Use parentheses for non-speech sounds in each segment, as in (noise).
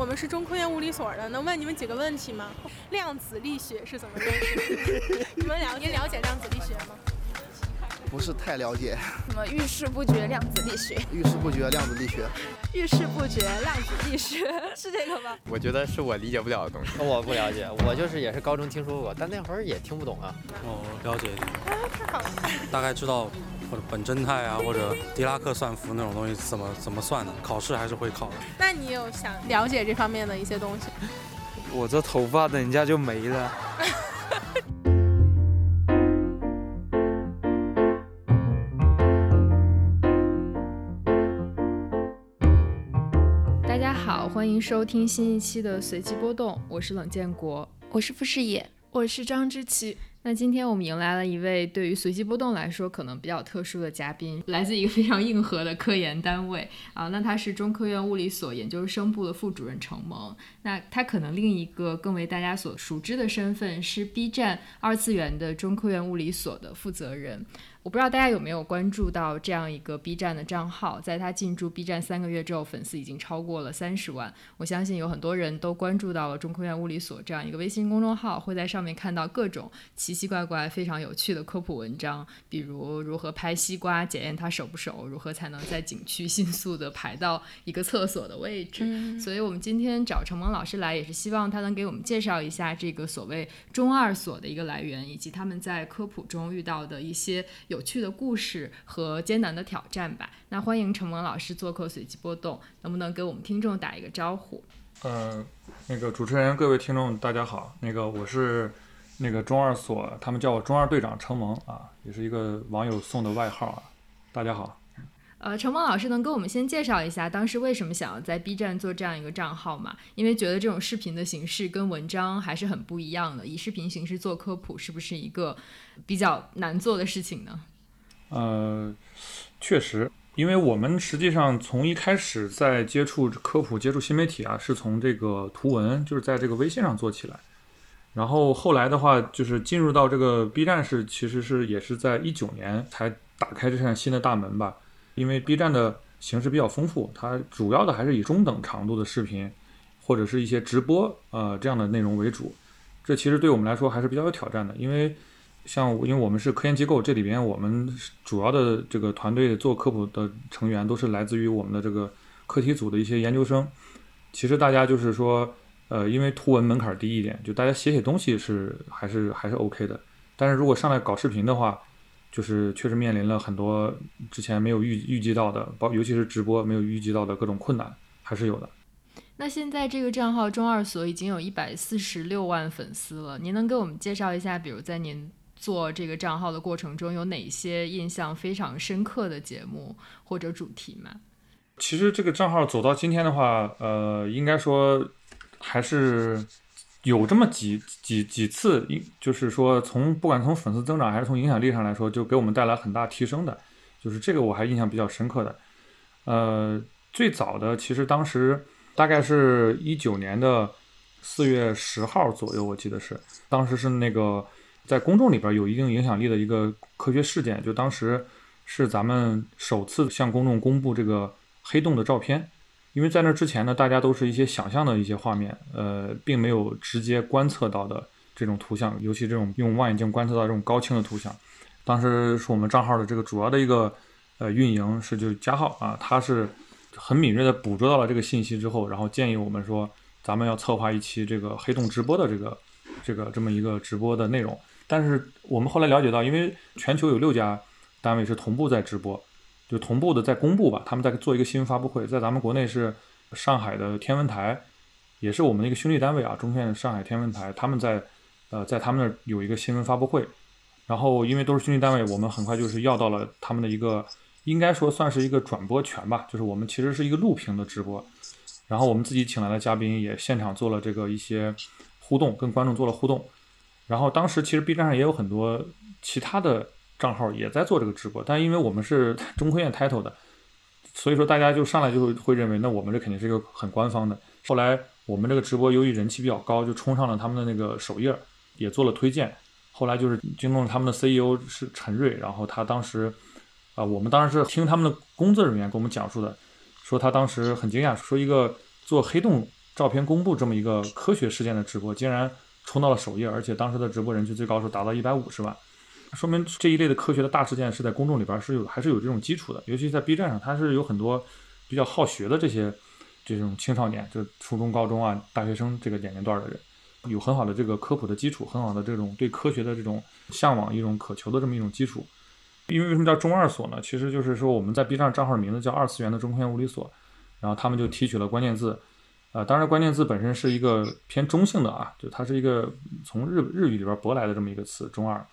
我们是中科院物理所的，能问你们几个问题吗？量子力学是怎么认识的？(laughs) 你们了您了解量子力学吗？不是太了解。什么遇事不决量子力学？遇事不决量子力学？遇事不决量子力学是这个吗？我觉得是我理解不了的东西。我不了解，我就是也是高中听说过，但那会儿也听不懂啊。哦，了解一点。啊，太好了。大概知道或者本真态啊，或者狄拉克算符那种东西怎么怎么算的，考试还是会考的。那你有想了解这方面的一些东西？(laughs) 我这头发等一下就没了。(laughs) 大家好，欢迎收听新一期的随机波动，我是冷建国，我是傅世野，我是张之琪。那今天我们迎来了一位对于随机波动来说可能比较特殊的嘉宾，来自一个非常硬核的科研单位啊。那他是中科院物理所研究生部的副主任程萌。那他可能另一个更为大家所熟知的身份是 B 站二次元的中科院物理所的负责人。我不知道大家有没有关注到这样一个 B 站的账号，在他进驻 B 站三个月之后，粉丝已经超过了三十万。我相信有很多人都关注到了中科院物理所这样一个微信公众号，会在上面看到各种奇奇怪怪、非常有趣的科普文章，比如如何拍西瓜检验它熟不熟，如何才能在景区迅速的排到一个厕所的位置。嗯、所以我们今天找程蒙老师来，也是希望他能给我们介绍一下这个所谓中二所的一个来源，以及他们在科普中遇到的一些。有趣的故事和艰难的挑战吧。那欢迎程蒙老师做客随机波动，能不能给我们听众打一个招呼？呃，那个主持人，各位听众，大家好。那个我是那个中二所，他们叫我中二队长程蒙啊，也是一个网友送的外号啊。大家好。呃，程萌老师能跟我们先介绍一下当时为什么想要在 B 站做这样一个账号吗？因为觉得这种视频的形式跟文章还是很不一样的，以视频形式做科普是不是一个比较难做的事情呢？呃，确实，因为我们实际上从一开始在接触科普、接触新媒体啊，是从这个图文，就是在这个微信上做起来。然后后来的话，就是进入到这个 B 站是，其实是也是在一九年才打开这扇新的大门吧。因为 B 站的形式比较丰富，它主要的还是以中等长度的视频或者是一些直播呃这样的内容为主。这其实对我们来说还是比较有挑战的，因为。像因为我们是科研机构，这里边我们主要的这个团队做科普的成员都是来自于我们的这个课题组的一些研究生。其实大家就是说，呃，因为图文门槛低一点，就大家写写东西是还是还是 OK 的。但是如果上来搞视频的话，就是确实面临了很多之前没有预预计到的，包尤其是直播没有预计到的各种困难，还是有的。那现在这个账号中二所已经有一百四十六万粉丝了，您能给我们介绍一下，比如在您做这个账号的过程中，有哪些印象非常深刻的节目或者主题吗？其实这个账号走到今天的话，呃，应该说还是有这么几几几次，就是说从不管从粉丝增长还是从影响力上来说，就给我们带来很大提升的。就是这个我还印象比较深刻的。呃，最早的其实当时大概是一九年的四月十号左右，我记得是当时是那个。在公众里边有一定影响力的一个科学事件，就当时是咱们首次向公众公布这个黑洞的照片，因为在那之前呢，大家都是一些想象的一些画面，呃，并没有直接观测到的这种图像，尤其这种用望远镜观测到这种高清的图像。当时是我们账号的这个主要的一个呃运营是就是加号啊，他是很敏锐的捕捉到了这个信息之后，然后建议我们说，咱们要策划一期这个黑洞直播的这个这个这么一个直播的内容。但是我们后来了解到，因为全球有六家单位是同步在直播，就同步的在公布吧，他们在做一个新闻发布会，在咱们国内是上海的天文台，也是我们的一个兄弟单位啊，中科院上海天文台，他们在呃在他们那儿有一个新闻发布会，然后因为都是兄弟单位，我们很快就是要到了他们的一个，应该说算是一个转播权吧，就是我们其实是一个录屏的直播，然后我们自己请来的嘉宾也现场做了这个一些互动，跟观众做了互动。然后当时其实 B 站上也有很多其他的账号也在做这个直播，但因为我们是 (laughs) 中科院 title 的，所以说大家就上来就会认为，那我们这肯定是一个很官方的。后来我们这个直播由于人气比较高，就冲上了他们的那个首页，也做了推荐。后来就是惊动了他们的 CEO 是陈瑞，然后他当时啊，我们当时是听他们的工作人员给我们讲述的，说他当时很惊讶，说一个做黑洞照片公布这么一个科学事件的直播，竟然冲到了首页，而且当时的直播人气最高是达到一百五十万，说明这一类的科学的大事件是在公众里边是有还是有这种基础的，尤其在 B 站上，它是有很多比较好学的这些这种青少年，就初中、高中啊、大学生这个年龄段的人，有很好的这个科普的基础，很好的这种对科学的这种向往、一种渴求的这么一种基础。因为为什么叫中二所呢？其实就是说我们在 B 站账号名字叫二次元的中科院物理所，然后他们就提取了关键字，呃，当然关键字本身是一个偏中性的啊，就它是一个从日日语里边舶来的这么一个词，中二，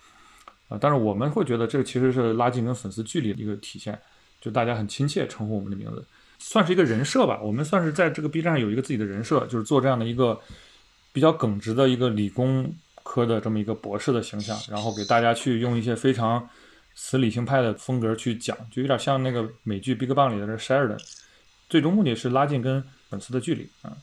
啊，但是我们会觉得这其实是拉近跟粉丝距离的一个体现，就大家很亲切称呼我们的名字，算是一个人设吧。我们算是在这个 B 站上有一个自己的人设，就是做这样的一个比较耿直的一个理工科的这么一个博士的形象，然后给大家去用一些非常。死理性派的风格去讲，就有点像那个美剧《Big Bang》里的 Sheldon，最终目的是拉近跟粉丝的距离啊。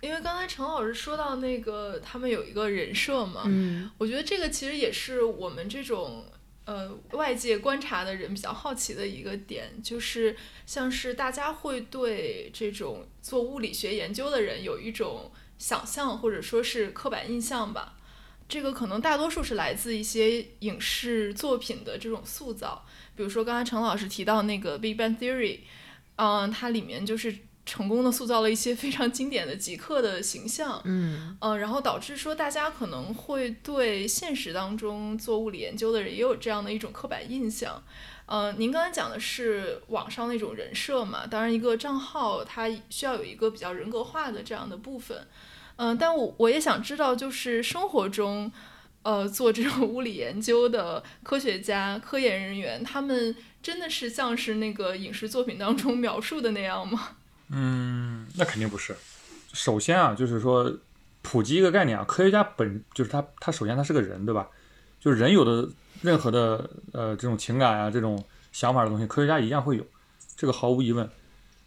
因为刚才陈老师说到那个他们有一个人设嘛，嗯，我觉得这个其实也是我们这种呃外界观察的人比较好奇的一个点，就是像是大家会对这种做物理学研究的人有一种想象或者说是刻板印象吧。这个可能大多数是来自一些影视作品的这种塑造，比如说刚才陈老师提到那个《Big Bang Theory》，嗯，它里面就是成功的塑造了一些非常经典的极客的形象，嗯，呃，然后导致说大家可能会对现实当中做物理研究的人也有这样的一种刻板印象，呃，您刚才讲的是网上那种人设嘛，当然一个账号它需要有一个比较人格化的这样的部分。嗯，但我我也想知道，就是生活中，呃，做这种物理研究的科学家、科研人员，他们真的是像是那个影视作品当中描述的那样吗？嗯，那肯定不是。首先啊，就是说普及一个概念啊，科学家本就是他，他首先他是个人，对吧？就是人有的任何的呃这种情感啊、这种想法的东西，科学家一样会有，这个毫无疑问。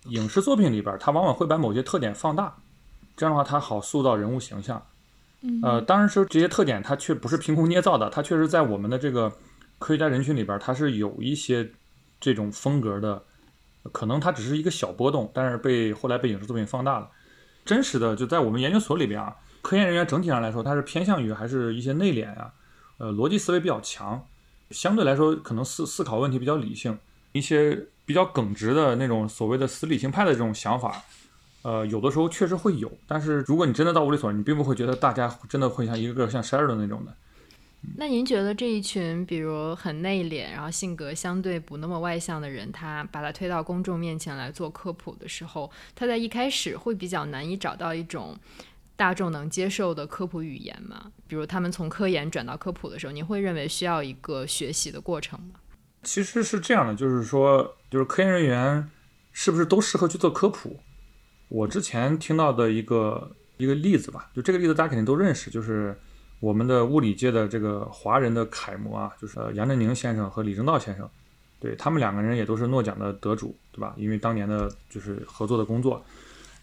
影视作品里边，他往往会把某些特点放大。这样的话，他好塑造人物形象。呃，当然说这些特点，它却不是凭空捏造的，它确实在我们的这个科学家人群里边，它是有一些这种风格的。可能它只是一个小波动，但是被后来被影视作品放大了。真实的就在我们研究所里边啊，科研人员整体上来说，他是偏向于还是一些内敛呀，呃，逻辑思维比较强，相对来说可能思思考问题比较理性，一些比较耿直的那种所谓的死理性派的这种想法。呃，有的时候确实会有，但是如果你真的到物理所，你并不会觉得大家真的会像一个个像 Sheldon 那种的。那您觉得这一群，比如很内敛，然后性格相对不那么外向的人，他把他推到公众面前来做科普的时候，他在一开始会比较难以找到一种大众能接受的科普语言吗？比如他们从科研转到科普的时候，您会认为需要一个学习的过程吗？其实是这样的，就是说，就是科研人员是不是都适合去做科普？我之前听到的一个一个例子吧，就这个例子大家肯定都认识，就是我们的物理界的这个华人的楷模啊，就是杨振宁先生和李政道先生，对他们两个人也都是诺奖的得主，对吧？因为当年的就是合作的工作，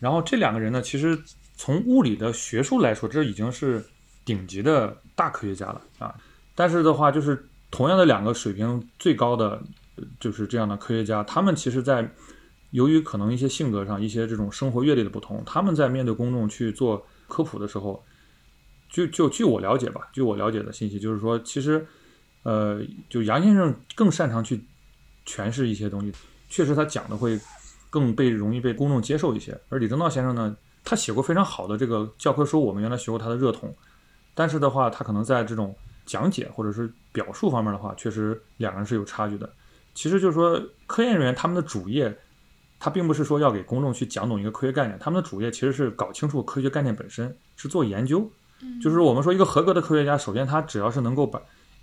然后这两个人呢，其实从物理的学术来说，这已经是顶级的大科学家了啊。但是的话，就是同样的两个水平最高的，就是这样的科学家，他们其实在。由于可能一些性格上、一些这种生活阅历的不同，他们在面对公众去做科普的时候，就就据我了解吧，据我了解的信息就是说，其实，呃，就杨先生更擅长去诠释一些东西，确实他讲的会更被容易被公众接受一些。而李政道先生呢，他写过非常好的这个教科书，我们原来学过他的热统，但是的话，他可能在这种讲解或者是表述方面的话，确实两个人是有差距的。其实就是说，科研人员他们的主业。他并不是说要给公众去讲懂一个科学概念，他们的主业其实是搞清楚科学概念本身，是做研究。就是我们说一个合格的科学家，首先他只要是能够把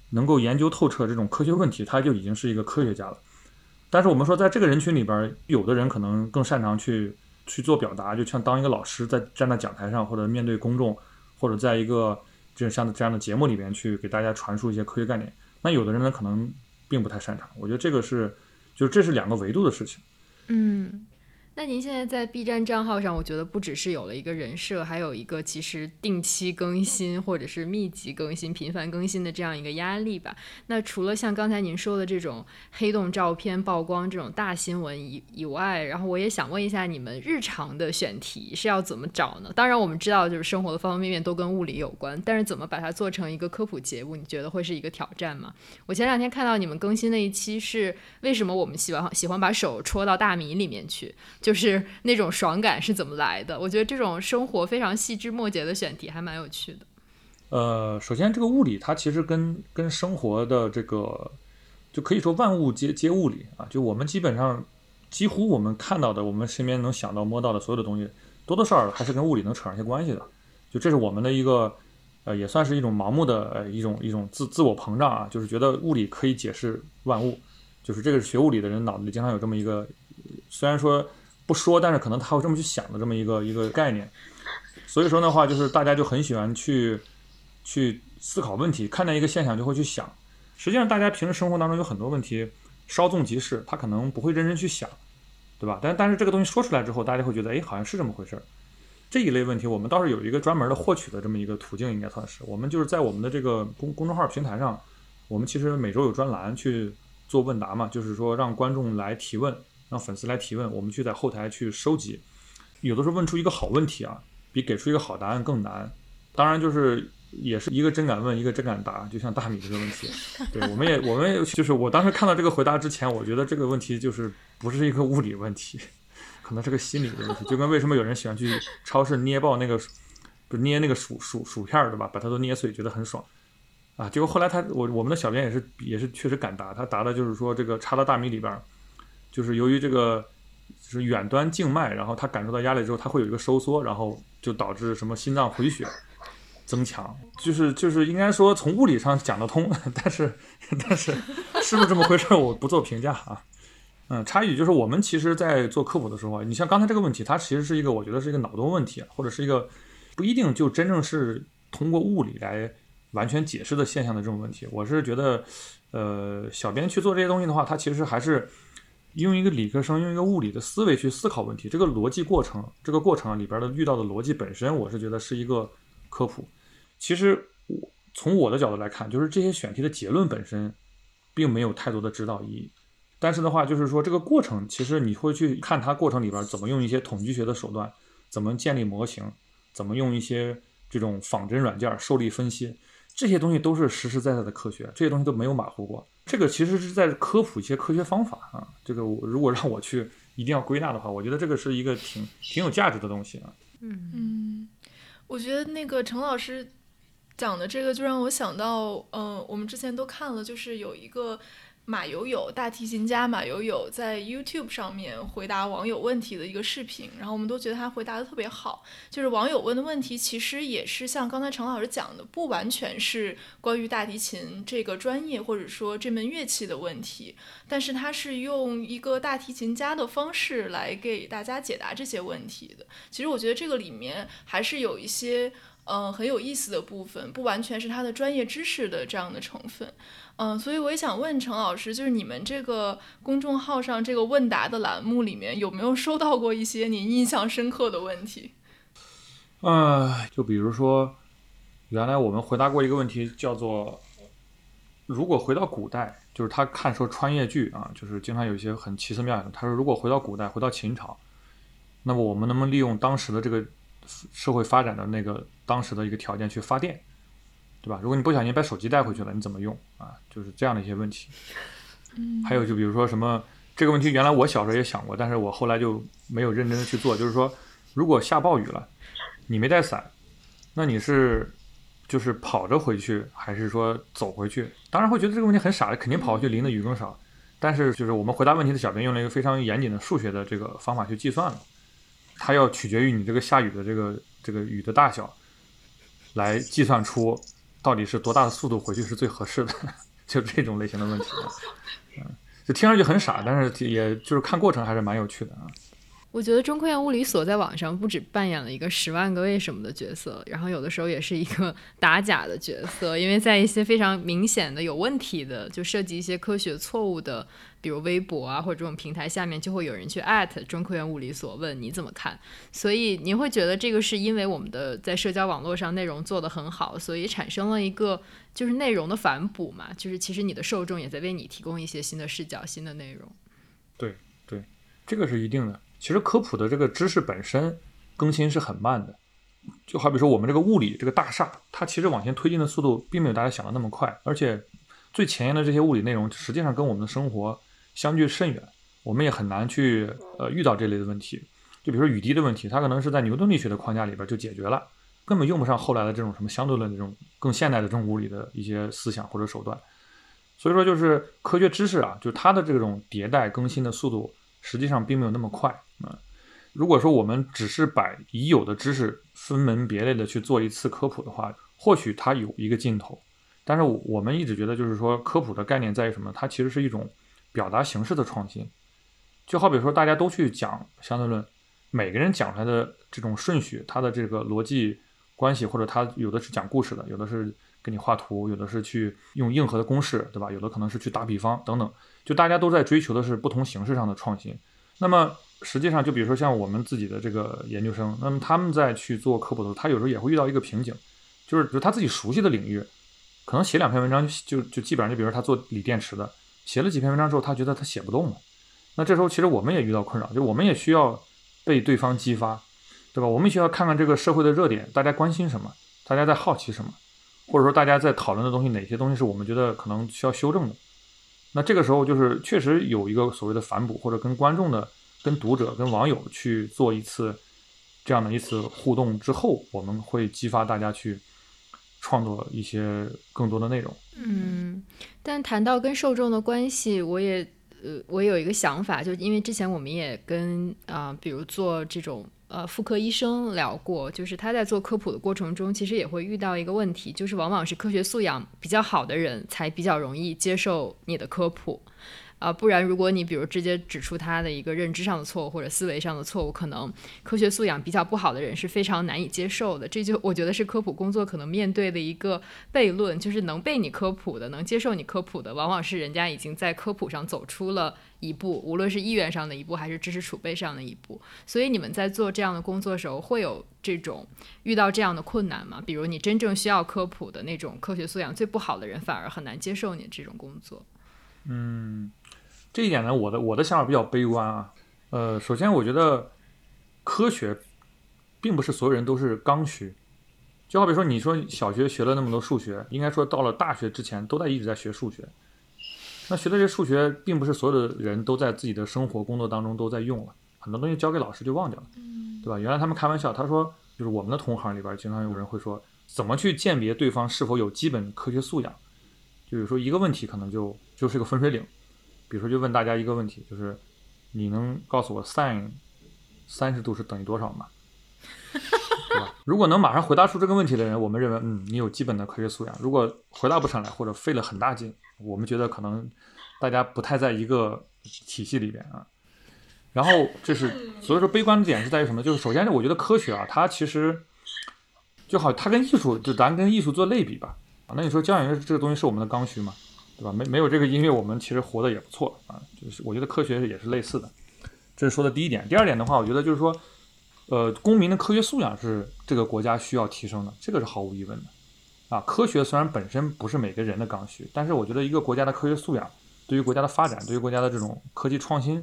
能够研究透彻这种科学问题，他就已经是一个科学家了。但是我们说在这个人群里边，有的人可能更擅长去去做表达，就像当一个老师在站在讲台上，或者面对公众，或者在一个这像这样的节目里边去给大家传输一些科学概念。那有的人呢，可能并不太擅长。我觉得这个是，就是这是两个维度的事情。嗯，那您现在在 B 站账号上，我觉得不只是有了一个人设，还有一个其实定期更新或者是密集更新、频繁更新的这样一个压力吧。那除了像刚才您说的这种黑洞照片曝光这种大新闻以以外，然后我也想问一下，你们日常的选题是要怎么找呢？当然我们知道，就是生活的方方面面都跟物理有关，但是怎么把它做成一个科普节目，你觉得会是一个挑战吗？我前两天看到你们更新的一期是为什么我们喜欢喜欢把手戳到大米里面去。就是那种爽感是怎么来的？我觉得这种生活非常细枝末节的选题还蛮有趣的。呃，首先这个物理它其实跟跟生活的这个就可以说万物皆皆物理啊，就我们基本上几乎我们看到的，我们身边能想到摸到的所有的东西，多多少少还是跟物理能扯上一些关系的。就这是我们的一个呃，也算是一种盲目的呃一种一种自自我膨胀啊，就是觉得物理可以解释万物，就是这个是学物理的人脑子里经常有这么一个，虽然说。不说，但是可能他会这么去想的这么一个一个概念，所以说的话，就是大家就很喜欢去去思考问题，看待一个现象就会去想。实际上，大家平时生活当中有很多问题稍纵即逝，他可能不会认真去想，对吧？但但是这个东西说出来之后，大家会觉得，哎，好像是这么回事儿。这一类问题，我们倒是有一个专门的获取的这么一个途径，应该算是我们就是在我们的这个公公众号平台上，我们其实每周有专栏去做问答嘛，就是说让观众来提问。让粉丝来提问，我们去在后台去收集。有的时候问出一个好问题啊，比给出一个好答案更难。当然，就是也是一个真敢问，一个真敢答。就像大米这个问题，(laughs) 对，我们也我们就是我当时看到这个回答之前，我觉得这个问题就是不是一个物理问题，(laughs) 可能是个心理的问题。就跟为什么有人喜欢去超市捏爆那个，不是捏那个薯薯薯片儿对吧？把它都捏碎，觉得很爽啊。结果后来他我我们的小编也是也是确实敢答，他答的就是说这个插到大米里边。就是由于这个就是远端静脉，然后它感受到压力之后，它会有一个收缩，然后就导致什么心脏回血增强。就是就是应该说从物理上讲得通，(laughs) 但是但是是不是这么回事，我不做评价啊。嗯，插一句，就是我们其实，在做科普的时候，你像刚才这个问题，它其实是一个我觉得是一个脑洞问题，或者是一个不一定就真正是通过物理来完全解释的现象的这种问题。我是觉得，呃，小编去做这些东西的话，他其实还是。用一个理科生用一个物理的思维去思考问题，这个逻辑过程，这个过程里边的遇到的逻辑本身，我是觉得是一个科普。其实我从我的角度来看，就是这些选题的结论本身，并没有太多的指导意义。但是的话，就是说这个过程，其实你会去看它过程里边怎么用一些统计学的手段，怎么建立模型，怎么用一些这种仿真软件受力分析。这些东西都是实实在在的科学，这些东西都没有马虎过。这个其实是在科普一些科学方法啊。这个我如果让我去一定要归纳的话，我觉得这个是一个挺挺有价值的东西啊。嗯嗯，我觉得那个陈老师讲的这个就让我想到，嗯，我们之前都看了，就是有一个。马友友，大提琴家马友友在 YouTube 上面回答网友问题的一个视频，然后我们都觉得他回答的特别好。就是网友问的问题，其实也是像刚才陈老师讲的，不完全是关于大提琴这个专业或者说这门乐器的问题，但是他是用一个大提琴家的方式来给大家解答这些问题的。其实我觉得这个里面还是有一些嗯很有意思的部分，不完全是他的专业知识的这样的成分。嗯，所以我也想问陈老师，就是你们这个公众号上这个问答的栏目里面，有没有收到过一些您印象深刻的问题？呃，就比如说，原来我们回答过一个问题，叫做“如果回到古代”，就是他看说穿越剧啊，就是经常有一些很奇思妙想。他说，如果回到古代，回到秦朝，那么我们能不能利用当时的这个社会发展的那个当时的一个条件去发电？对吧？如果你不小心把手机带回去了，你怎么用啊？就是这样的一些问题。还有就比如说什么这个问题，原来我小时候也想过，但是我后来就没有认真的去做。就是说，如果下暴雨了，你没带伞，那你是就是跑着回去，还是说走回去？当然会觉得这个问题很傻，肯定跑回去淋的雨更少。但是就是我们回答问题的小编用了一个非常严谨的数学的这个方法去计算了，它要取决于你这个下雨的这个这个雨的大小，来计算出。到底是多大的速度回去是最合适的？(laughs) 就这种类型的问题，嗯，就听上去很傻，但是也就是看过程还是蛮有趣的啊。我觉得中科院物理所在网上不止扮演了一个十万个为什么的角色，然后有的时候也是一个 (laughs) 打假的角色，因为在一些非常明显的有问题的，就涉及一些科学错误的，比如微博啊或者这种平台下面，就会有人去艾特中科院物理所问你怎么看。所以您会觉得这个是因为我们的在社交网络上内容做得很好，所以产生了一个就是内容的反哺嘛？就是其实你的受众也在为你提供一些新的视角、新的内容。对对，这个是一定的。其实科普的这个知识本身更新是很慢的，就好比说我们这个物理这个大厦，它其实往前推进的速度并没有大家想的那么快，而且最前沿的这些物理内容实际上跟我们的生活相距甚远，我们也很难去呃遇到这类的问题。就比如说雨滴的问题，它可能是在牛顿力学的框架里边就解决了，根本用不上后来的这种什么相对论这种更现代的这种物理的一些思想或者手段。所以说，就是科学知识啊，就它的这种迭代更新的速度。实际上并没有那么快啊。如果说我们只是把已有的知识分门别类的去做一次科普的话，或许它有一个尽头。但是我们一直觉得，就是说科普的概念在于什么？它其实是一种表达形式的创新。就好比说，大家都去讲相对论，每个人讲出来的这种顺序，它的这个逻辑关系，或者他有的是讲故事的，有的是给你画图，有的是去用硬核的公式，对吧？有的可能是去打比方等等。就大家都在追求的是不同形式上的创新，那么实际上就比如说像我们自己的这个研究生，那么他们在去做科普的时候，他有时候也会遇到一个瓶颈，就是就他自己熟悉的领域，可能写两篇文章就就基本上就比如说他做锂电池的，写了几篇文章之后，他觉得他写不动了，那这时候其实我们也遇到困扰，就我们也需要被对方激发，对吧？我们需要看看这个社会的热点，大家关心什么，大家在好奇什么，或者说大家在讨论的东西，哪些东西是我们觉得可能需要修正的。那这个时候就是确实有一个所谓的反哺，或者跟观众的、跟读者、跟网友去做一次这样的一次互动之后，我们会激发大家去创作一些更多的内容。嗯，但谈到跟受众的关系，我也呃，我有一个想法，就因为之前我们也跟啊，比如做这种。呃，妇科医生聊过，就是他在做科普的过程中，其实也会遇到一个问题，就是往往是科学素养比较好的人才比较容易接受你的科普。啊，不然如果你比如直接指出他的一个认知上的错误或者思维上的错误，可能科学素养比较不好的人是非常难以接受的。这就我觉得是科普工作可能面对的一个悖论，就是能被你科普的、能接受你科普的，往往是人家已经在科普上走出了一步，无论是意愿上的一步还是知识储备上的一步。所以你们在做这样的工作的时候，会有这种遇到这样的困难吗？比如你真正需要科普的那种科学素养最不好的人，反而很难接受你这种工作。嗯。这一点呢，我的我的想法比较悲观啊。呃，首先我觉得科学并不是所有人都是刚需。就好比说，你说小学学了那么多数学，应该说到了大学之前都在一直在学数学。那学的这些数学，并不是所有的人都在自己的生活工作当中都在用了，很多东西交给老师就忘掉了，对吧？原来他们开玩笑，他说就是我们的同行里边经常有人会说，怎么去鉴别对方是否有基本科学素养？就有时候一个问题可能就就是个分水岭。比如说，就问大家一个问题，就是你能告诉我 sin 三十度是等于多少吗？对吧？(laughs) 如果能马上回答出这个问题的人，我们认为，嗯，你有基本的科学素养。如果回答不上来，或者费了很大劲，我们觉得可能大家不太在一个体系里边啊。然后这是，(laughs) 所以说悲观的点是在于什么？就是首先是，我觉得科学啊，它其实就好，它跟艺术，就咱跟艺术做类比吧。啊，那你说交响乐这个东西是我们的刚需吗？对吧？没没有这个音乐，我们其实活得也不错啊。就是我觉得科学也是类似的，这是说的第一点。第二点的话，我觉得就是说，呃，公民的科学素养是这个国家需要提升的，这个是毫无疑问的。啊，科学虽然本身不是每个人的刚需，但是我觉得一个国家的科学素养对于国家的发展，对于国家的这种科技创新，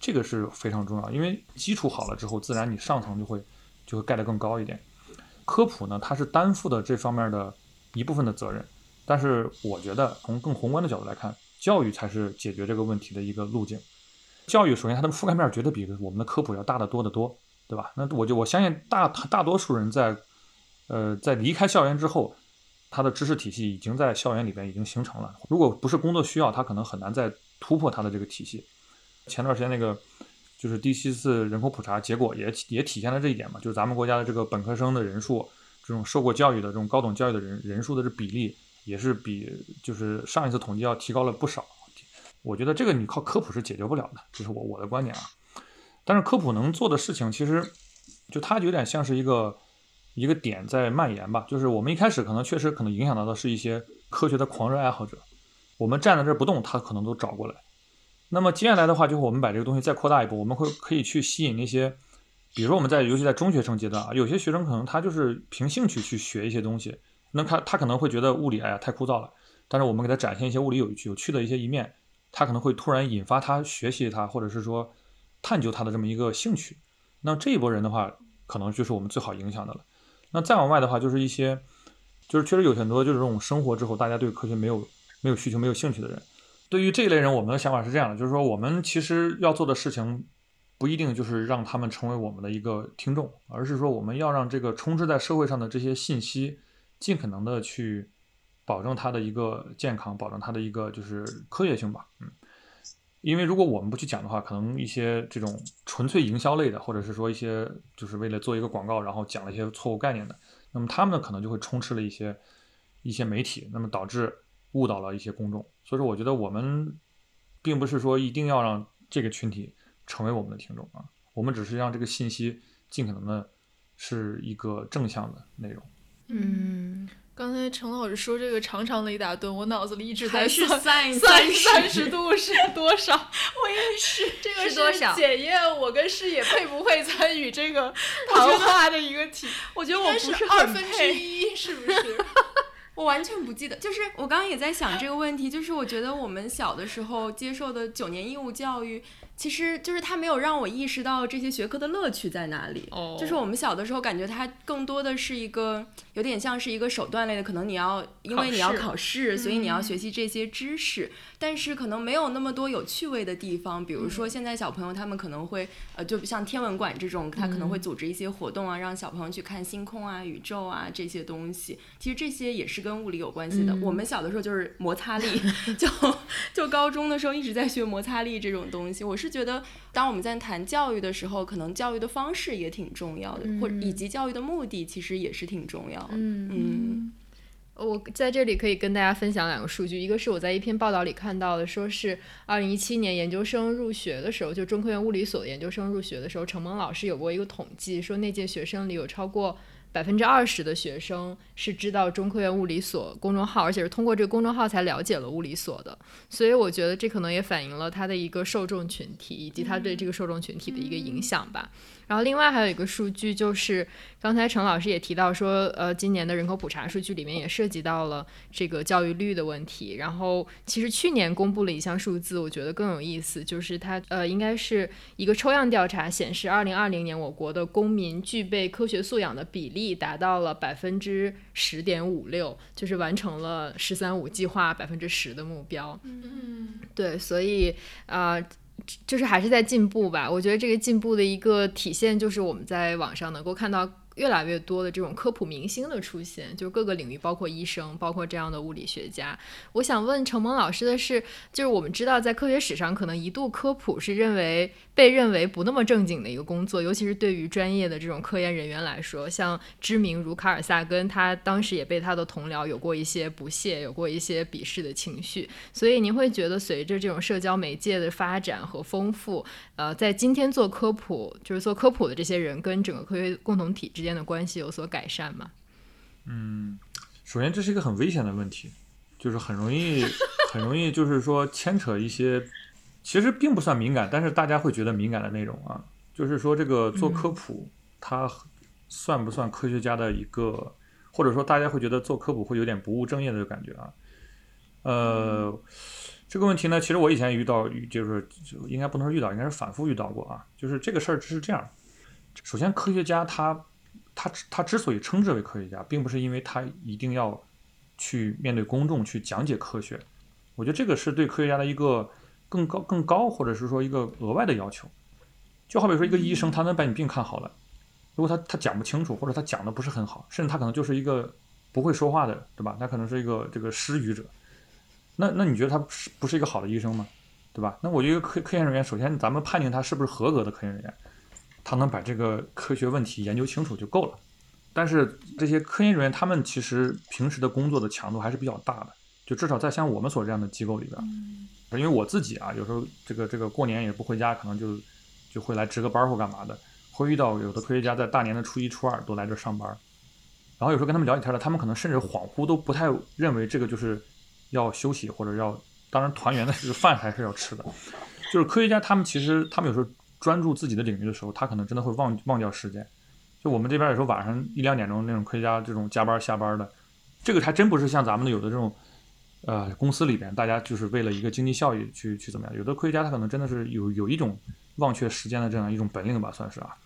这个是非常重要。因为基础好了之后，自然你上层就会就会盖得更高一点。科普呢，它是担负的这方面的一部分的责任。但是我觉得，从更宏观的角度来看，教育才是解决这个问题的一个路径。教育首先它的覆盖面绝对比我们的科普要大得多得多，对吧？那我就我相信大大多数人在，呃，在离开校园之后，他的知识体系已经在校园里边已经形成了。如果不是工作需要，他可能很难再突破他的这个体系。前段时间那个就是第七次人口普查结果也也体现了这一点嘛，就是咱们国家的这个本科生的人数，这种受过教育的这种高等教育的人人数的这比例。也是比就是上一次统计要提高了不少，我觉得这个你靠科普是解决不了的，这是我我的观点啊。但是科普能做的事情，其实就它有点像是一个一个点在蔓延吧。就是我们一开始可能确实可能影响到的是一些科学的狂热爱好者，我们站在这儿不动，他可能都找过来。那么接下来的话，就是我们把这个东西再扩大一步，我们会可以去吸引那些，比如说我们在尤其在中学生阶段啊，有些学生可能他就是凭兴趣去学一些东西，那他他可能会觉得物理哎呀太枯燥了，但是我们给他展现一些物理有有趣的一些一面，他可能会突然引发他学习他或者是说探究他的这么一个兴趣。那这一波人的话，可能就是我们最好影响的了。那再往外的话，就是一些就是确实有很多就是这种生活之后大家对科学没有没有需求没有兴趣的人。对于这一类人，我们的想法是这样的，就是说，我们其实要做的事情，不一定就是让他们成为我们的一个听众，而是说，我们要让这个充斥在社会上的这些信息，尽可能的去保证它的一个健康，保证它的一个就是科学性吧。嗯，因为如果我们不去讲的话，可能一些这种纯粹营销类的，或者是说一些就是为了做一个广告，然后讲了一些错误概念的，那么他们，可能就会充斥了一些一些媒体，那么导致。误导了一些公众，所以说我觉得我们并不是说一定要让这个群体成为我们的听众啊，我们只是让这个信息尽可能的是一个正向的内容。嗯，刚才陈老师说这个长长的一大顿，我脑子里一直在是算三三十度是多少？(laughs) 我也是，(laughs) 这个是多少？检验我跟师野配不配参与这个 (laughs) 谈话的一个题。我觉得我不是二分之一，是不是？我完全不记得，就是我刚刚也在想这个问题，就是我觉得我们小的时候接受的九年义务教育。其实就是他没有让我意识到这些学科的乐趣在哪里。哦，就是我们小的时候感觉它更多的是一个有点像是一个手段类的，可能你要因为你要考试，所以你要学习这些知识，但是可能没有那么多有趣味的地方。比如说现在小朋友他们可能会呃，就像天文馆这种，他可能会组织一些活动啊，让小朋友去看星空啊、宇宙啊这些东西。其实这些也是跟物理有关系的。我们小的时候就是摩擦力，(laughs) 就就高中的时候一直在学摩擦力这种东西。我是。觉得，当我们在谈教育的时候，可能教育的方式也挺重要的，或以及教育的目的其实也是挺重要的。嗯，我在这里可以跟大家分享两个数据，一个是我在一篇报道里看到的，说是二零一七年研究生入学的时候，就中科院物理所的研究生入学的时候，程蒙老师有过一个统计，说那届学生里有超过。百分之二十的学生是知道中科院物理所公众号，而且是通过这个公众号才了解了物理所的，所以我觉得这可能也反映了他的一个受众群体以及他对这个受众群体的一个影响吧。然后另外还有一个数据，就是刚才陈老师也提到说，呃，今年的人口普查数据里面也涉及到了这个教育率的问题。然后其实去年公布了一项数字，我觉得更有意思，就是它呃应该是一个抽样调查显示，二零二零年我国的公民具备科学素养的比例达到了百分之十点五六，就是完成了“十三五”计划百分之十的目标。嗯，对，所以啊。就是还是在进步吧，我觉得这个进步的一个体现就是我们在网上能够看到。越来越多的这种科普明星的出现，就是各个领域，包括医生，包括这样的物理学家。我想问程蒙老师的是，就是我们知道在科学史上，可能一度科普是认为被认为不那么正经的一个工作，尤其是对于专业的这种科研人员来说，像知名如卡尔萨根，他当时也被他的同僚有过一些不屑，有过一些鄙视的情绪。所以您会觉得，随着这种社交媒介的发展和丰富，呃，在今天做科普，就是做科普的这些人跟整个科学共同体之间。的关系有所改善吗？嗯，首先这是一个很危险的问题，就是很容易 (laughs) 很容易就是说牵扯一些其实并不算敏感，但是大家会觉得敏感的内容啊。就是说这个做科普，它算不算科学家的一个，或者说大家会觉得做科普会有点不务正业的感觉啊？呃，这个问题呢，其实我以前遇到，就是就应该不能说遇到，应该是反复遇到过啊。就是这个事儿是这样，首先科学家他。他他之所以称之为科学家，并不是因为他一定要去面对公众去讲解科学。我觉得这个是对科学家的一个更高更高，或者是说一个额外的要求。就好比说一个医生，他能把你病看好了，如果他他讲不清楚，或者他讲的不是很好，甚至他可能就是一个不会说话的，对吧？他可能是一个这个失语者。那那你觉得他不是不是一个好的医生吗？对吧？那我觉得科科研人员，首先咱们判定他是不是合格的科研人员。他能把这个科学问题研究清楚就够了，但是这些科研人员他们其实平时的工作的强度还是比较大的，就至少在像我们所这样的机构里边，因为我自己啊，有时候这个这个过年也不回家，可能就就会来值个班或干嘛的，会遇到有的科学家在大年的初一、初二都来这上班，然后有时候跟他们聊起天了，他们可能甚至恍惚都不太认为这个就是要休息或者要，当然团圆的这个饭还是要吃的，就是科学家他们其实他们有时候专注自己的领域的时候，他可能真的会忘忘掉时间。就我们这边有时候晚上一两点钟那种科学家这种加班下班的，这个还真不是像咱们的有的这种。呃，公司里边大家就是为了一个经济效益去去怎么样？有的科学家他可能真的是有有一种忘却时间的这样一种本领吧，算是啊。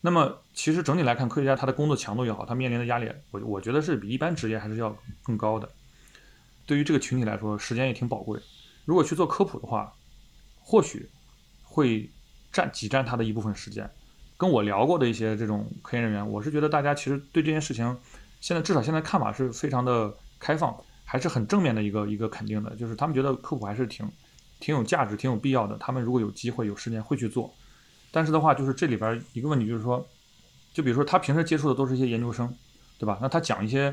那么其实整体来看，科学家他的工作强度也好，他面临的压力，我我觉得是比一般职业还是要更高的。对于这个群体来说，时间也挺宝贵。如果去做科普的话，或许会占挤占他的一部分时间。跟我聊过的一些这种科研人员，我是觉得大家其实对这件事情，现在至少现在看法是非常的开放。还是很正面的一个一个肯定的，就是他们觉得科普还是挺挺有价值、挺有必要的。他们如果有机会、有时间会去做。但是的话，就是这里边一个问题就是说，就比如说他平时接触的都是一些研究生，对吧？那他讲一些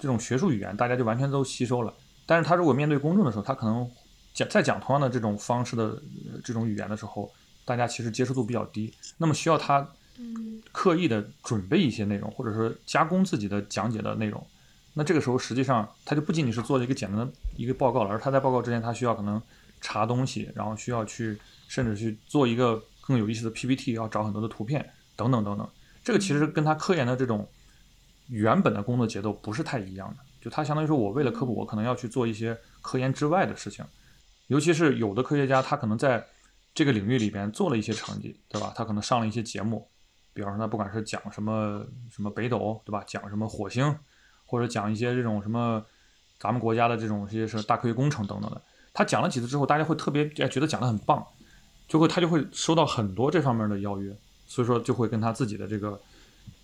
这种学术语言，大家就完全都吸收了。但是他如果面对公众的时候，他可能讲在讲同样的这种方式的这种语言的时候，大家其实接受度比较低。那么需要他刻意的准备一些内容，或者说加工自己的讲解的内容。那这个时候，实际上他就不仅仅是做了一个简单的一个报告了，而他在报告之前，他需要可能查东西，然后需要去甚至去做一个更有意思的 PPT，要找很多的图片等等等等。这个其实跟他科研的这种原本的工作节奏不是太一样的。就他相当于说，我为了科普，我可能要去做一些科研之外的事情。尤其是有的科学家，他可能在这个领域里边做了一些成绩，对吧？他可能上了一些节目，比方说他不管是讲什么什么北斗，对吧？讲什么火星。或者讲一些这种什么咱们国家的这种一些是大科学工程等等的，他讲了几次之后，大家会特别哎觉得讲的很棒，就会他就会收到很多这方面的邀约，所以说就会跟他自己的这个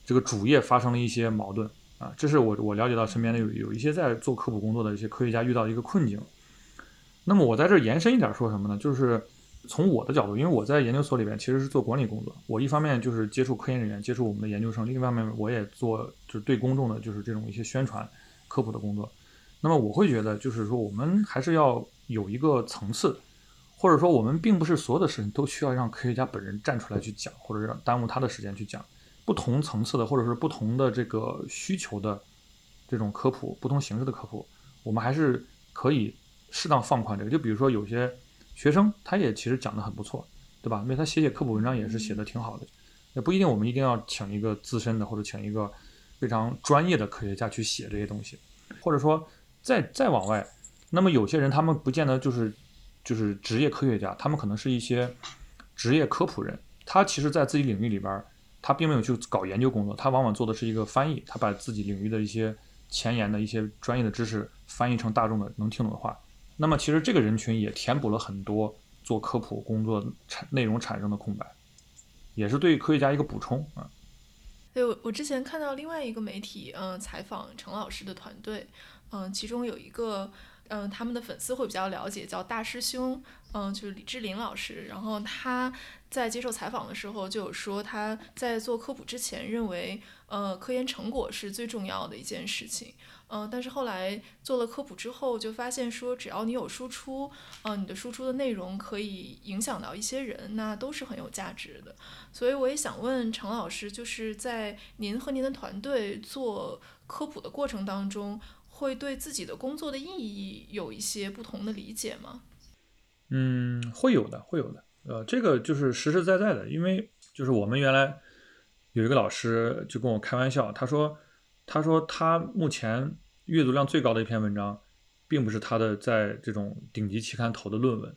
这个主业发生了一些矛盾啊，这是我我了解到身边的有有一些在做科普工作的一些科学家遇到的一个困境。那么我在这延伸一点说什么呢？就是。从我的角度，因为我在研究所里边其实是做管理工作，我一方面就是接触科研人员，接触我们的研究生，另一方面我也做就是对公众的就是这种一些宣传、科普的工作。那么我会觉得，就是说我们还是要有一个层次，或者说我们并不是所有的事情都需要让科学家本人站出来去讲，或者让耽误他的时间去讲。不同层次的，或者是不同的这个需求的这种科普，不同形式的科普，我们还是可以适当放宽这个。就比如说有些。学生他也其实讲的很不错，对吧？因为他写写科普文章也是写的挺好的，也不一定我们一定要请一个资深的或者请一个非常专业的科学家去写这些东西，或者说再再往外，那么有些人他们不见得就是就是职业科学家，他们可能是一些职业科普人，他其实在自己领域里边，他并没有去搞研究工作，他往往做的是一个翻译，他把自己领域的一些前沿的一些专业的知识翻译成大众的能听懂的话。那么其实这个人群也填补了很多做科普工作产内容产生的空白，也是对科学家一个补充啊。对，我我之前看到另外一个媒体，嗯，采访陈老师的团队，嗯，其中有一个，嗯，他们的粉丝会比较了解，叫大师兄，嗯，就是李志林老师。然后他在接受采访的时候就有说，他在做科普之前认为，呃，科研成果是最重要的一件事情。嗯，但是后来做了科普之后，就发现说，只要你有输出，嗯，你的输出的内容可以影响到一些人，那都是很有价值的。所以我也想问程老师，就是在您和您的团队做科普的过程当中，会对自己的工作的意义有一些不同的理解吗？嗯，会有的，会有的。呃，这个就是实实在在的，因为就是我们原来有一个老师就跟我开玩笑，他说。他说，他目前阅读量最高的一篇文章，并不是他的在这种顶级期刊投的论文，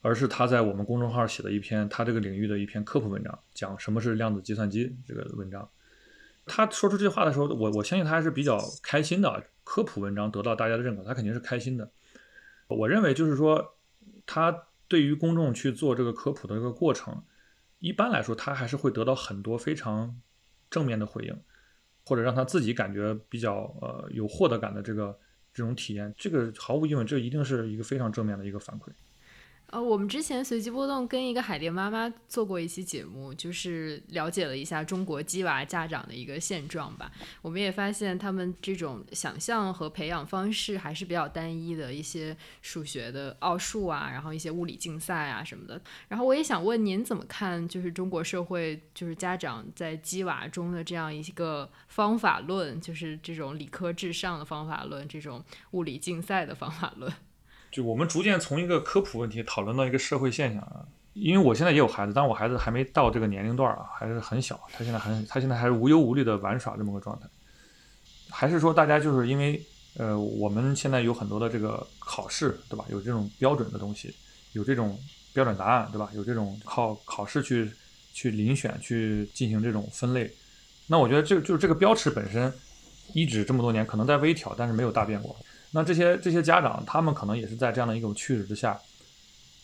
而是他在我们公众号写的一篇他这个领域的一篇科普文章，讲什么是量子计算机这个文章。他说出这句话的时候，我我相信他还是比较开心的。科普文章得到大家的认可，他肯定是开心的。我认为就是说，他对于公众去做这个科普的一个过程，一般来说，他还是会得到很多非常正面的回应。或者让他自己感觉比较呃有获得感的这个这种体验，这个毫无疑问，这一定是一个非常正面的一个反馈。呃，我们之前随机波动跟一个海淀妈妈做过一期节目，就是了解了一下中国鸡娃家长的一个现状吧。我们也发现他们这种想象和培养方式还是比较单一的，一些数学的奥数啊，然后一些物理竞赛啊什么的。然后我也想问您怎么看，就是中国社会就是家长在鸡娃中的这样一个方法论，就是这种理科至上的方法论，这种物理竞赛的方法论。就我们逐渐从一个科普问题讨论到一个社会现象啊，因为我现在也有孩子，但我孩子还没到这个年龄段啊，还是很小，他现在很他现在还是无忧无虑的玩耍这么个状态，还是说大家就是因为呃我们现在有很多的这个考试对吧，有这种标准的东西，有这种标准答案对吧，有这种靠考试去去遴选去进行这种分类，那我觉得这个就是这个标尺本身一直这么多年可能在微调，但是没有大变过。那这些这些家长，他们可能也是在这样的一种趋势之下，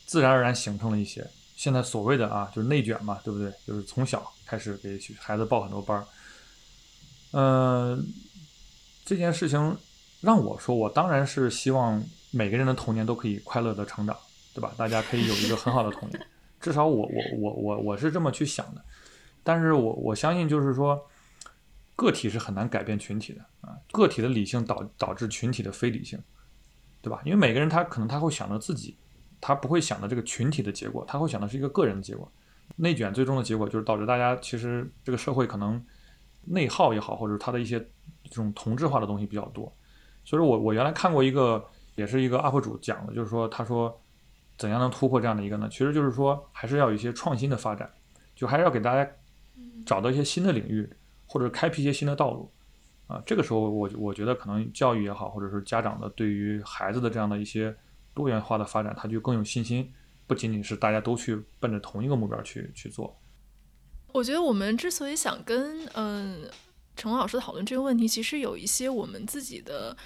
自然而然形成了一些现在所谓的啊，就是内卷嘛，对不对？就是从小开始给孩子报很多班儿。嗯，这件事情让我说，我当然是希望每个人的童年都可以快乐的成长，对吧？大家可以有一个很好的童年，至少我我我我我是这么去想的。但是我我相信就是说。个体是很难改变群体的啊，个体的理性导导致群体的非理性，对吧？因为每个人他可能他会想到自己，他不会想到这个群体的结果，他会想的是一个个人的结果。内卷最终的结果就是导致大家其实这个社会可能内耗也好，或者他的一些这种同质化的东西比较多。所以说我我原来看过一个也是一个 UP 主讲的，就是说他说怎样能突破这样的一个呢？其实就是说还是要有一些创新的发展，就还是要给大家找到一些新的领域。或者开辟一些新的道路，啊，这个时候我我觉得可能教育也好，或者是家长的对于孩子的这样的一些多元化的发展，他就更有信心，不仅仅是大家都去奔着同一个目标去去做。我觉得我们之所以想跟嗯陈老师讨论这个问题，其实有一些我们自己的。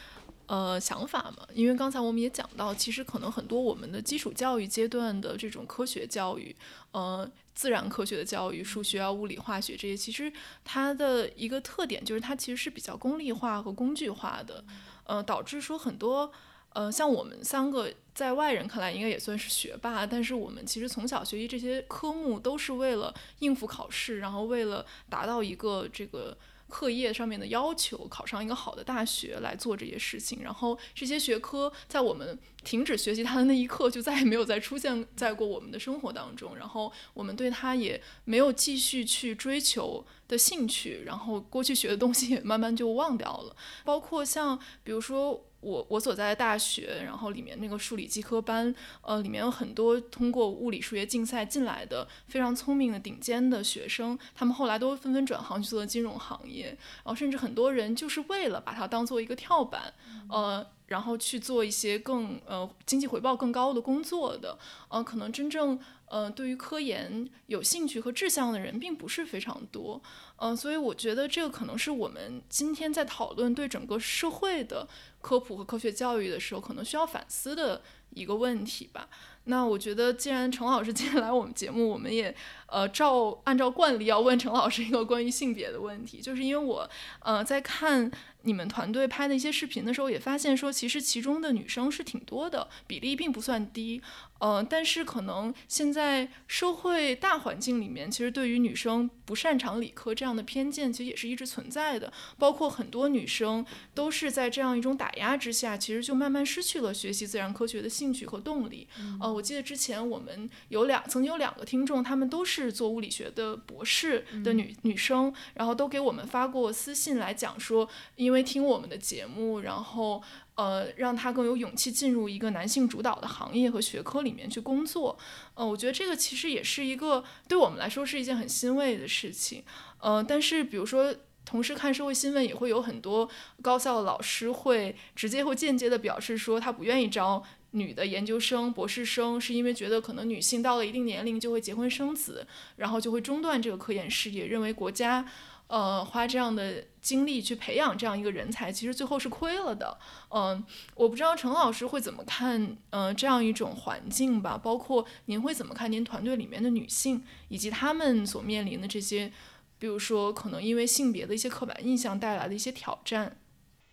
呃，想法嘛，因为刚才我们也讲到，其实可能很多我们的基础教育阶段的这种科学教育，呃，自然科学的教育，数学啊、物理、化学这些，其实它的一个特点就是它其实是比较功利化和工具化的，呃，导致说很多，呃，像我们三个在外人看来应该也算是学霸，但是我们其实从小学习这些科目都是为了应付考试，然后为了达到一个这个。课业上面的要求，考上一个好的大学来做这些事情，然后这些学科在我们停止学习它的那一刻，就再也没有再出现在过我们的生活当中，然后我们对它也没有继续去追求的兴趣，然后过去学的东西也慢慢就忘掉了，包括像比如说。我我所在的大学，然后里面那个数理基科班，呃，里面有很多通过物理数学竞赛进来的非常聪明的顶尖的学生，他们后来都纷纷转行去做金融行业，然后甚至很多人就是为了把它当做一个跳板，呃，然后去做一些更呃经济回报更高的工作的，呃，可能真正。呃，对于科研有兴趣和志向的人并不是非常多，嗯，所以我觉得这个可能是我们今天在讨论对整个社会的科普和科学教育的时候，可能需要反思的一个问题吧。那我觉得，既然陈老师 (laughs) 今天来我们节目，我们也呃照按照惯例要问陈老师一个关于性别的问题，就是因为我呃在看你们团队拍的一些视频的时候，也发现说其实其中的女生是挺多的，比例并不算低。呃，但是可能现在社会大环境里面，其实对于女生不擅长理科这样的偏见，其实也是一直存在的。包括很多女生都是在这样一种打压之下，其实就慢慢失去了学习自然科学的兴趣和动力。呃，我记得之前我们有两曾经有两个听众，他们都是做物理学的博士的女女生，然后都给我们发过私信来讲说，因为听我们的节目，然后。呃，让他更有勇气进入一个男性主导的行业和学科里面去工作。呃，我觉得这个其实也是一个对我们来说是一件很欣慰的事情。呃，但是比如说，同时看社会新闻也会有很多高校的老师会直接或间接的表示说，他不愿意招女的研究生、博士生，是因为觉得可能女性到了一定年龄就会结婚生子，然后就会中断这个科研事业，认为国家。呃，花这样的精力去培养这样一个人才，其实最后是亏了的。嗯，我不知道陈老师会怎么看，呃，这样一种环境吧。包括您会怎么看您团队里面的女性，以及她们所面临的这些，比如说可能因为性别的一些刻板印象带来的一些挑战。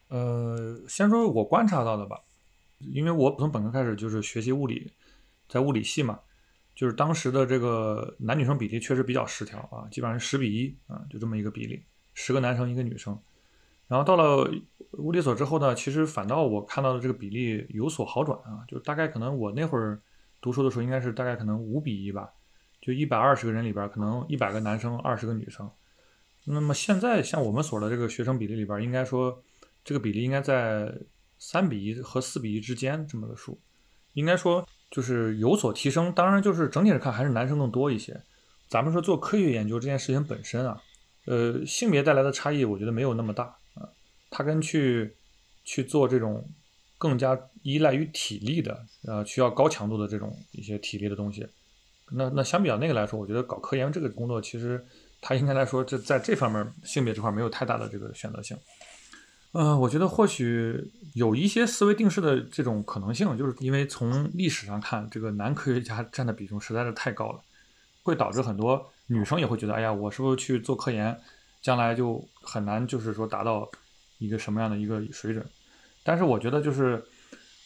呃，先说我观察到的吧，因为我从本科开始就是学习物理，在物理系嘛，就是当时的这个男女生比例确实比较失调啊，基本上是十比一啊，就这么一个比例，十个男生一个女生。然后到了物理所之后呢，其实反倒我看到的这个比例有所好转啊，就大概可能我那会儿读书的时候应该是大概可能五比一吧，就一百二十个人里边可能一百个男生，二十个女生。那么现在像我们所的这个学生比例里边，应该说这个比例应该在三比一和四比一之间这么个数，应该说就是有所提升。当然就是整体来看还是男生更多一些。咱们说做科学研究这件事情本身啊，呃，性别带来的差异我觉得没有那么大啊。它跟去去做这种更加依赖于体力的，呃，需要高强度的这种一些体力的东西，那那相比较那个来说，我觉得搞科研这个工作，其实它应该来说，这在这方面性别这块没有太大的这个选择性。嗯，我觉得或许有一些思维定式的这种可能性，就是因为从历史上看，这个男科学家占的比重实在是太高了，会导致很多女生也会觉得，哎呀，我是不是去做科研，将来就很难，就是说达到。一个什么样的一个水准？但是我觉得就是，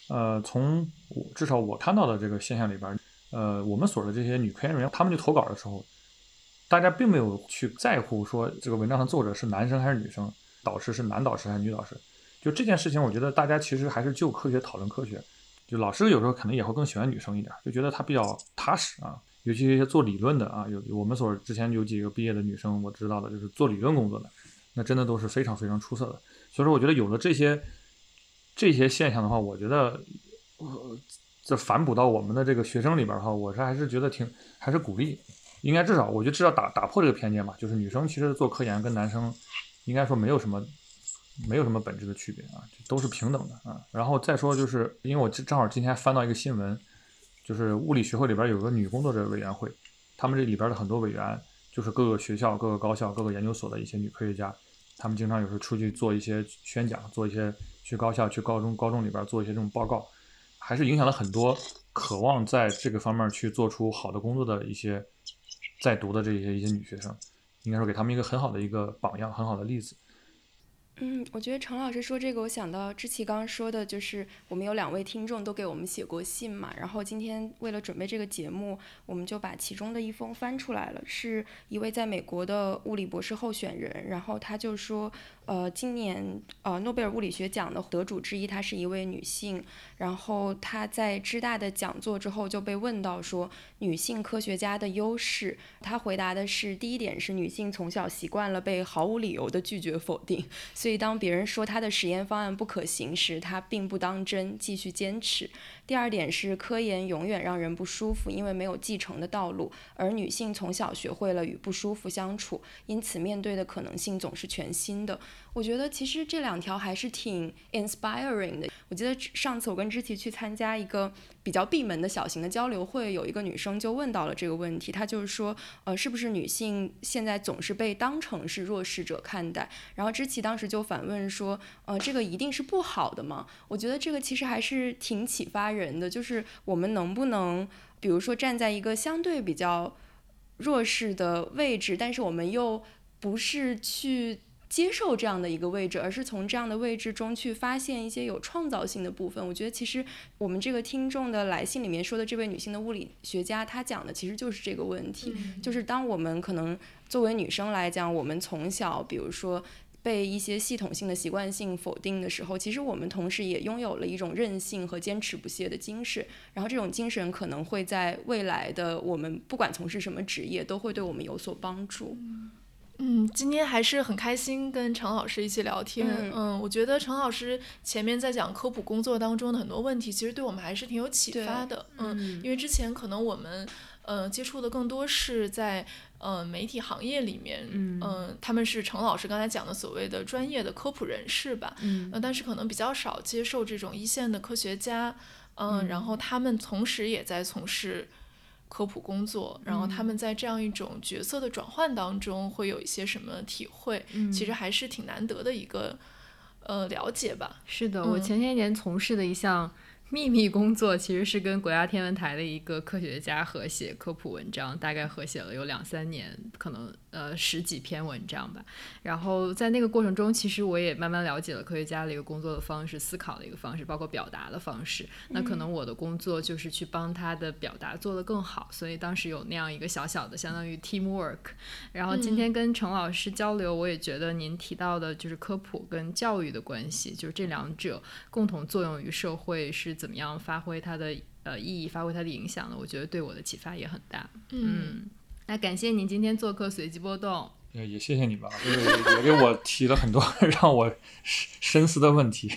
呃，从我至少我看到的这个现象里边，呃，我们所的这些女科研人员，他们去投稿的时候，大家并没有去在乎说这个文章的作者是男生还是女生，导师是男导师还是女导师。就这件事情，我觉得大家其实还是就科学讨论科学。就老师有时候可能也会更喜欢女生一点，就觉得她比较踏实啊。尤其一些做理论的啊，有我们所之前有几个毕业的女生，我知道的就是做理论工作的，那真的都是非常非常出色的。所以说，我觉得有了这些这些现象的话，我觉得呃，这反哺到我们的这个学生里边的话，我是还是觉得挺还是鼓励，应该至少我觉得至少打打破这个偏见吧，就是女生其实做科研跟男生应该说没有什么没有什么本质的区别啊，都是平等的啊。然后再说就是，因为我正好今天翻到一个新闻，就是物理学会里边有个女工作者委员会，他们这里边的很多委员就是各个学校、各个高校、各个研究所的一些女科学家。他们经常有时候出去做一些宣讲，做一些去高校、去高中、高中里边做一些这种报告，还是影响了很多渴望在这个方面去做出好的工作的一些在读的这些一些女学生，应该说给他们一个很好的一个榜样，很好的例子。嗯，我觉得程老师说这个，我想到志奇刚刚说的，就是我们有两位听众都给我们写过信嘛，然后今天为了准备这个节目，我们就把其中的一封翻出来了，是一位在美国的物理博士候选人，然后他就说。呃，今年呃诺贝尔物理学奖的得主之一，她是一位女性。然后她在知大的讲座之后就被问到说，女性科学家的优势，她回答的是第一点是女性从小习惯了被毫无理由的拒绝否定，所以所以当别人说他的实验方案不可行时，他并不当真，继续坚持。第二点是科研永远让人不舒服，因为没有继承的道路，而女性从小学会了与不舒服相处，因此面对的可能性总是全新的。我觉得其实这两条还是挺 inspiring 的。我记得上次我跟知琪去参加一个比较闭门的小型的交流会，有一个女生就问到了这个问题，她就是说，呃，是不是女性现在总是被当成是弱势者看待？然后知琪当时就反问说，呃，这个一定是不好的吗？我觉得这个其实还是挺启发人的，就是我们能不能，比如说站在一个相对比较弱势的位置，但是我们又不是去。接受这样的一个位置，而是从这样的位置中去发现一些有创造性的部分。我觉得其实我们这个听众的来信里面说的这位女性的物理学家，她讲的其实就是这个问题，就是当我们可能作为女生来讲，我们从小比如说被一些系统性的习惯性否定的时候，其实我们同时也拥有了一种韧性和坚持不懈的精神。然后这种精神可能会在未来的我们不管从事什么职业，都会对我们有所帮助。嗯，今天还是很开心跟陈老师一起聊天。嗯，我觉得陈老师前面在讲科普工作当中的很多问题，其实对我们还是挺有启发的。嗯，因为之前可能我们呃接触的更多是在呃媒体行业里面，嗯，他们是陈老师刚才讲的所谓的专业的科普人士吧。嗯，但是可能比较少接受这种一线的科学家。嗯，然后他们同时也在从事。科普工作，然后他们在这样一种角色的转换当中会有一些什么体会？其实还是挺难得的一个呃了解吧。是的，我前些年从事的一项秘密工作，其实是跟国家天文台的一个科学家合写科普文章，大概合写了有两三年，可能呃十几篇文章吧。然后在那个过程中，其实我也慢慢了解了科学家的一个工作的方式、思考的一个方式，包括表达的方式。那可能我的工作就是去帮他的表达做得更好，所以当时有那样一个小小的相当于 teamwork。然后今天跟程老师交流，我也觉得您提到的就是科普跟教育的关系，就是这两者共同作用于社会是怎么样发挥它的呃意义，发挥它的影响的。我觉得对我的启发也很大。嗯，那感谢您今天做客随机波动。也也谢谢你吧，就是也给我提了很多 (laughs) 让我深思的问题。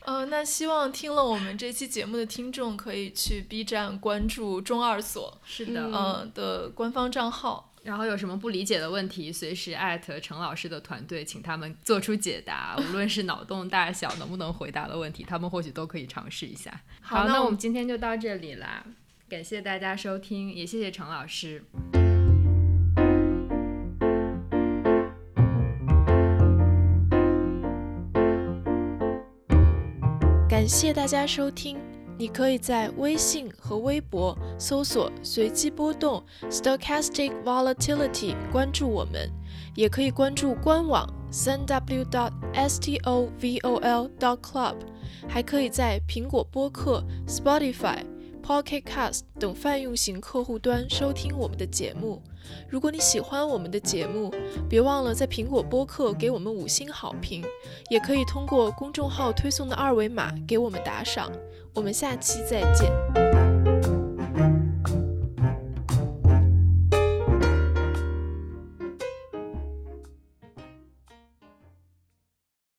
呃，那希望听了我们这期节目的听众可以去 B 站关注中二所，是的，嗯的官方账号。然后有什么不理解的问题，随时艾特陈老师的团队，请他们做出解答。无论是脑洞大小，能不能回答的问题，他们或许都可以尝试一下。好，那我们今天就到这里啦，感谢大家收听，也谢谢陈老师。谢大家收听。你可以在微信和微博搜索“随机波动 ”（Stochastic Volatility） 关注我们，也可以关注官网 www.stovol.club，还可以在苹果播客、Spotify、Pocket Cast 等泛用型客户端收听我们的节目。如果你喜欢我们的节目，别忘了在苹果播客给我们五星好评，也可以通过公众号推送的二维码给我们打赏。我们下期再见。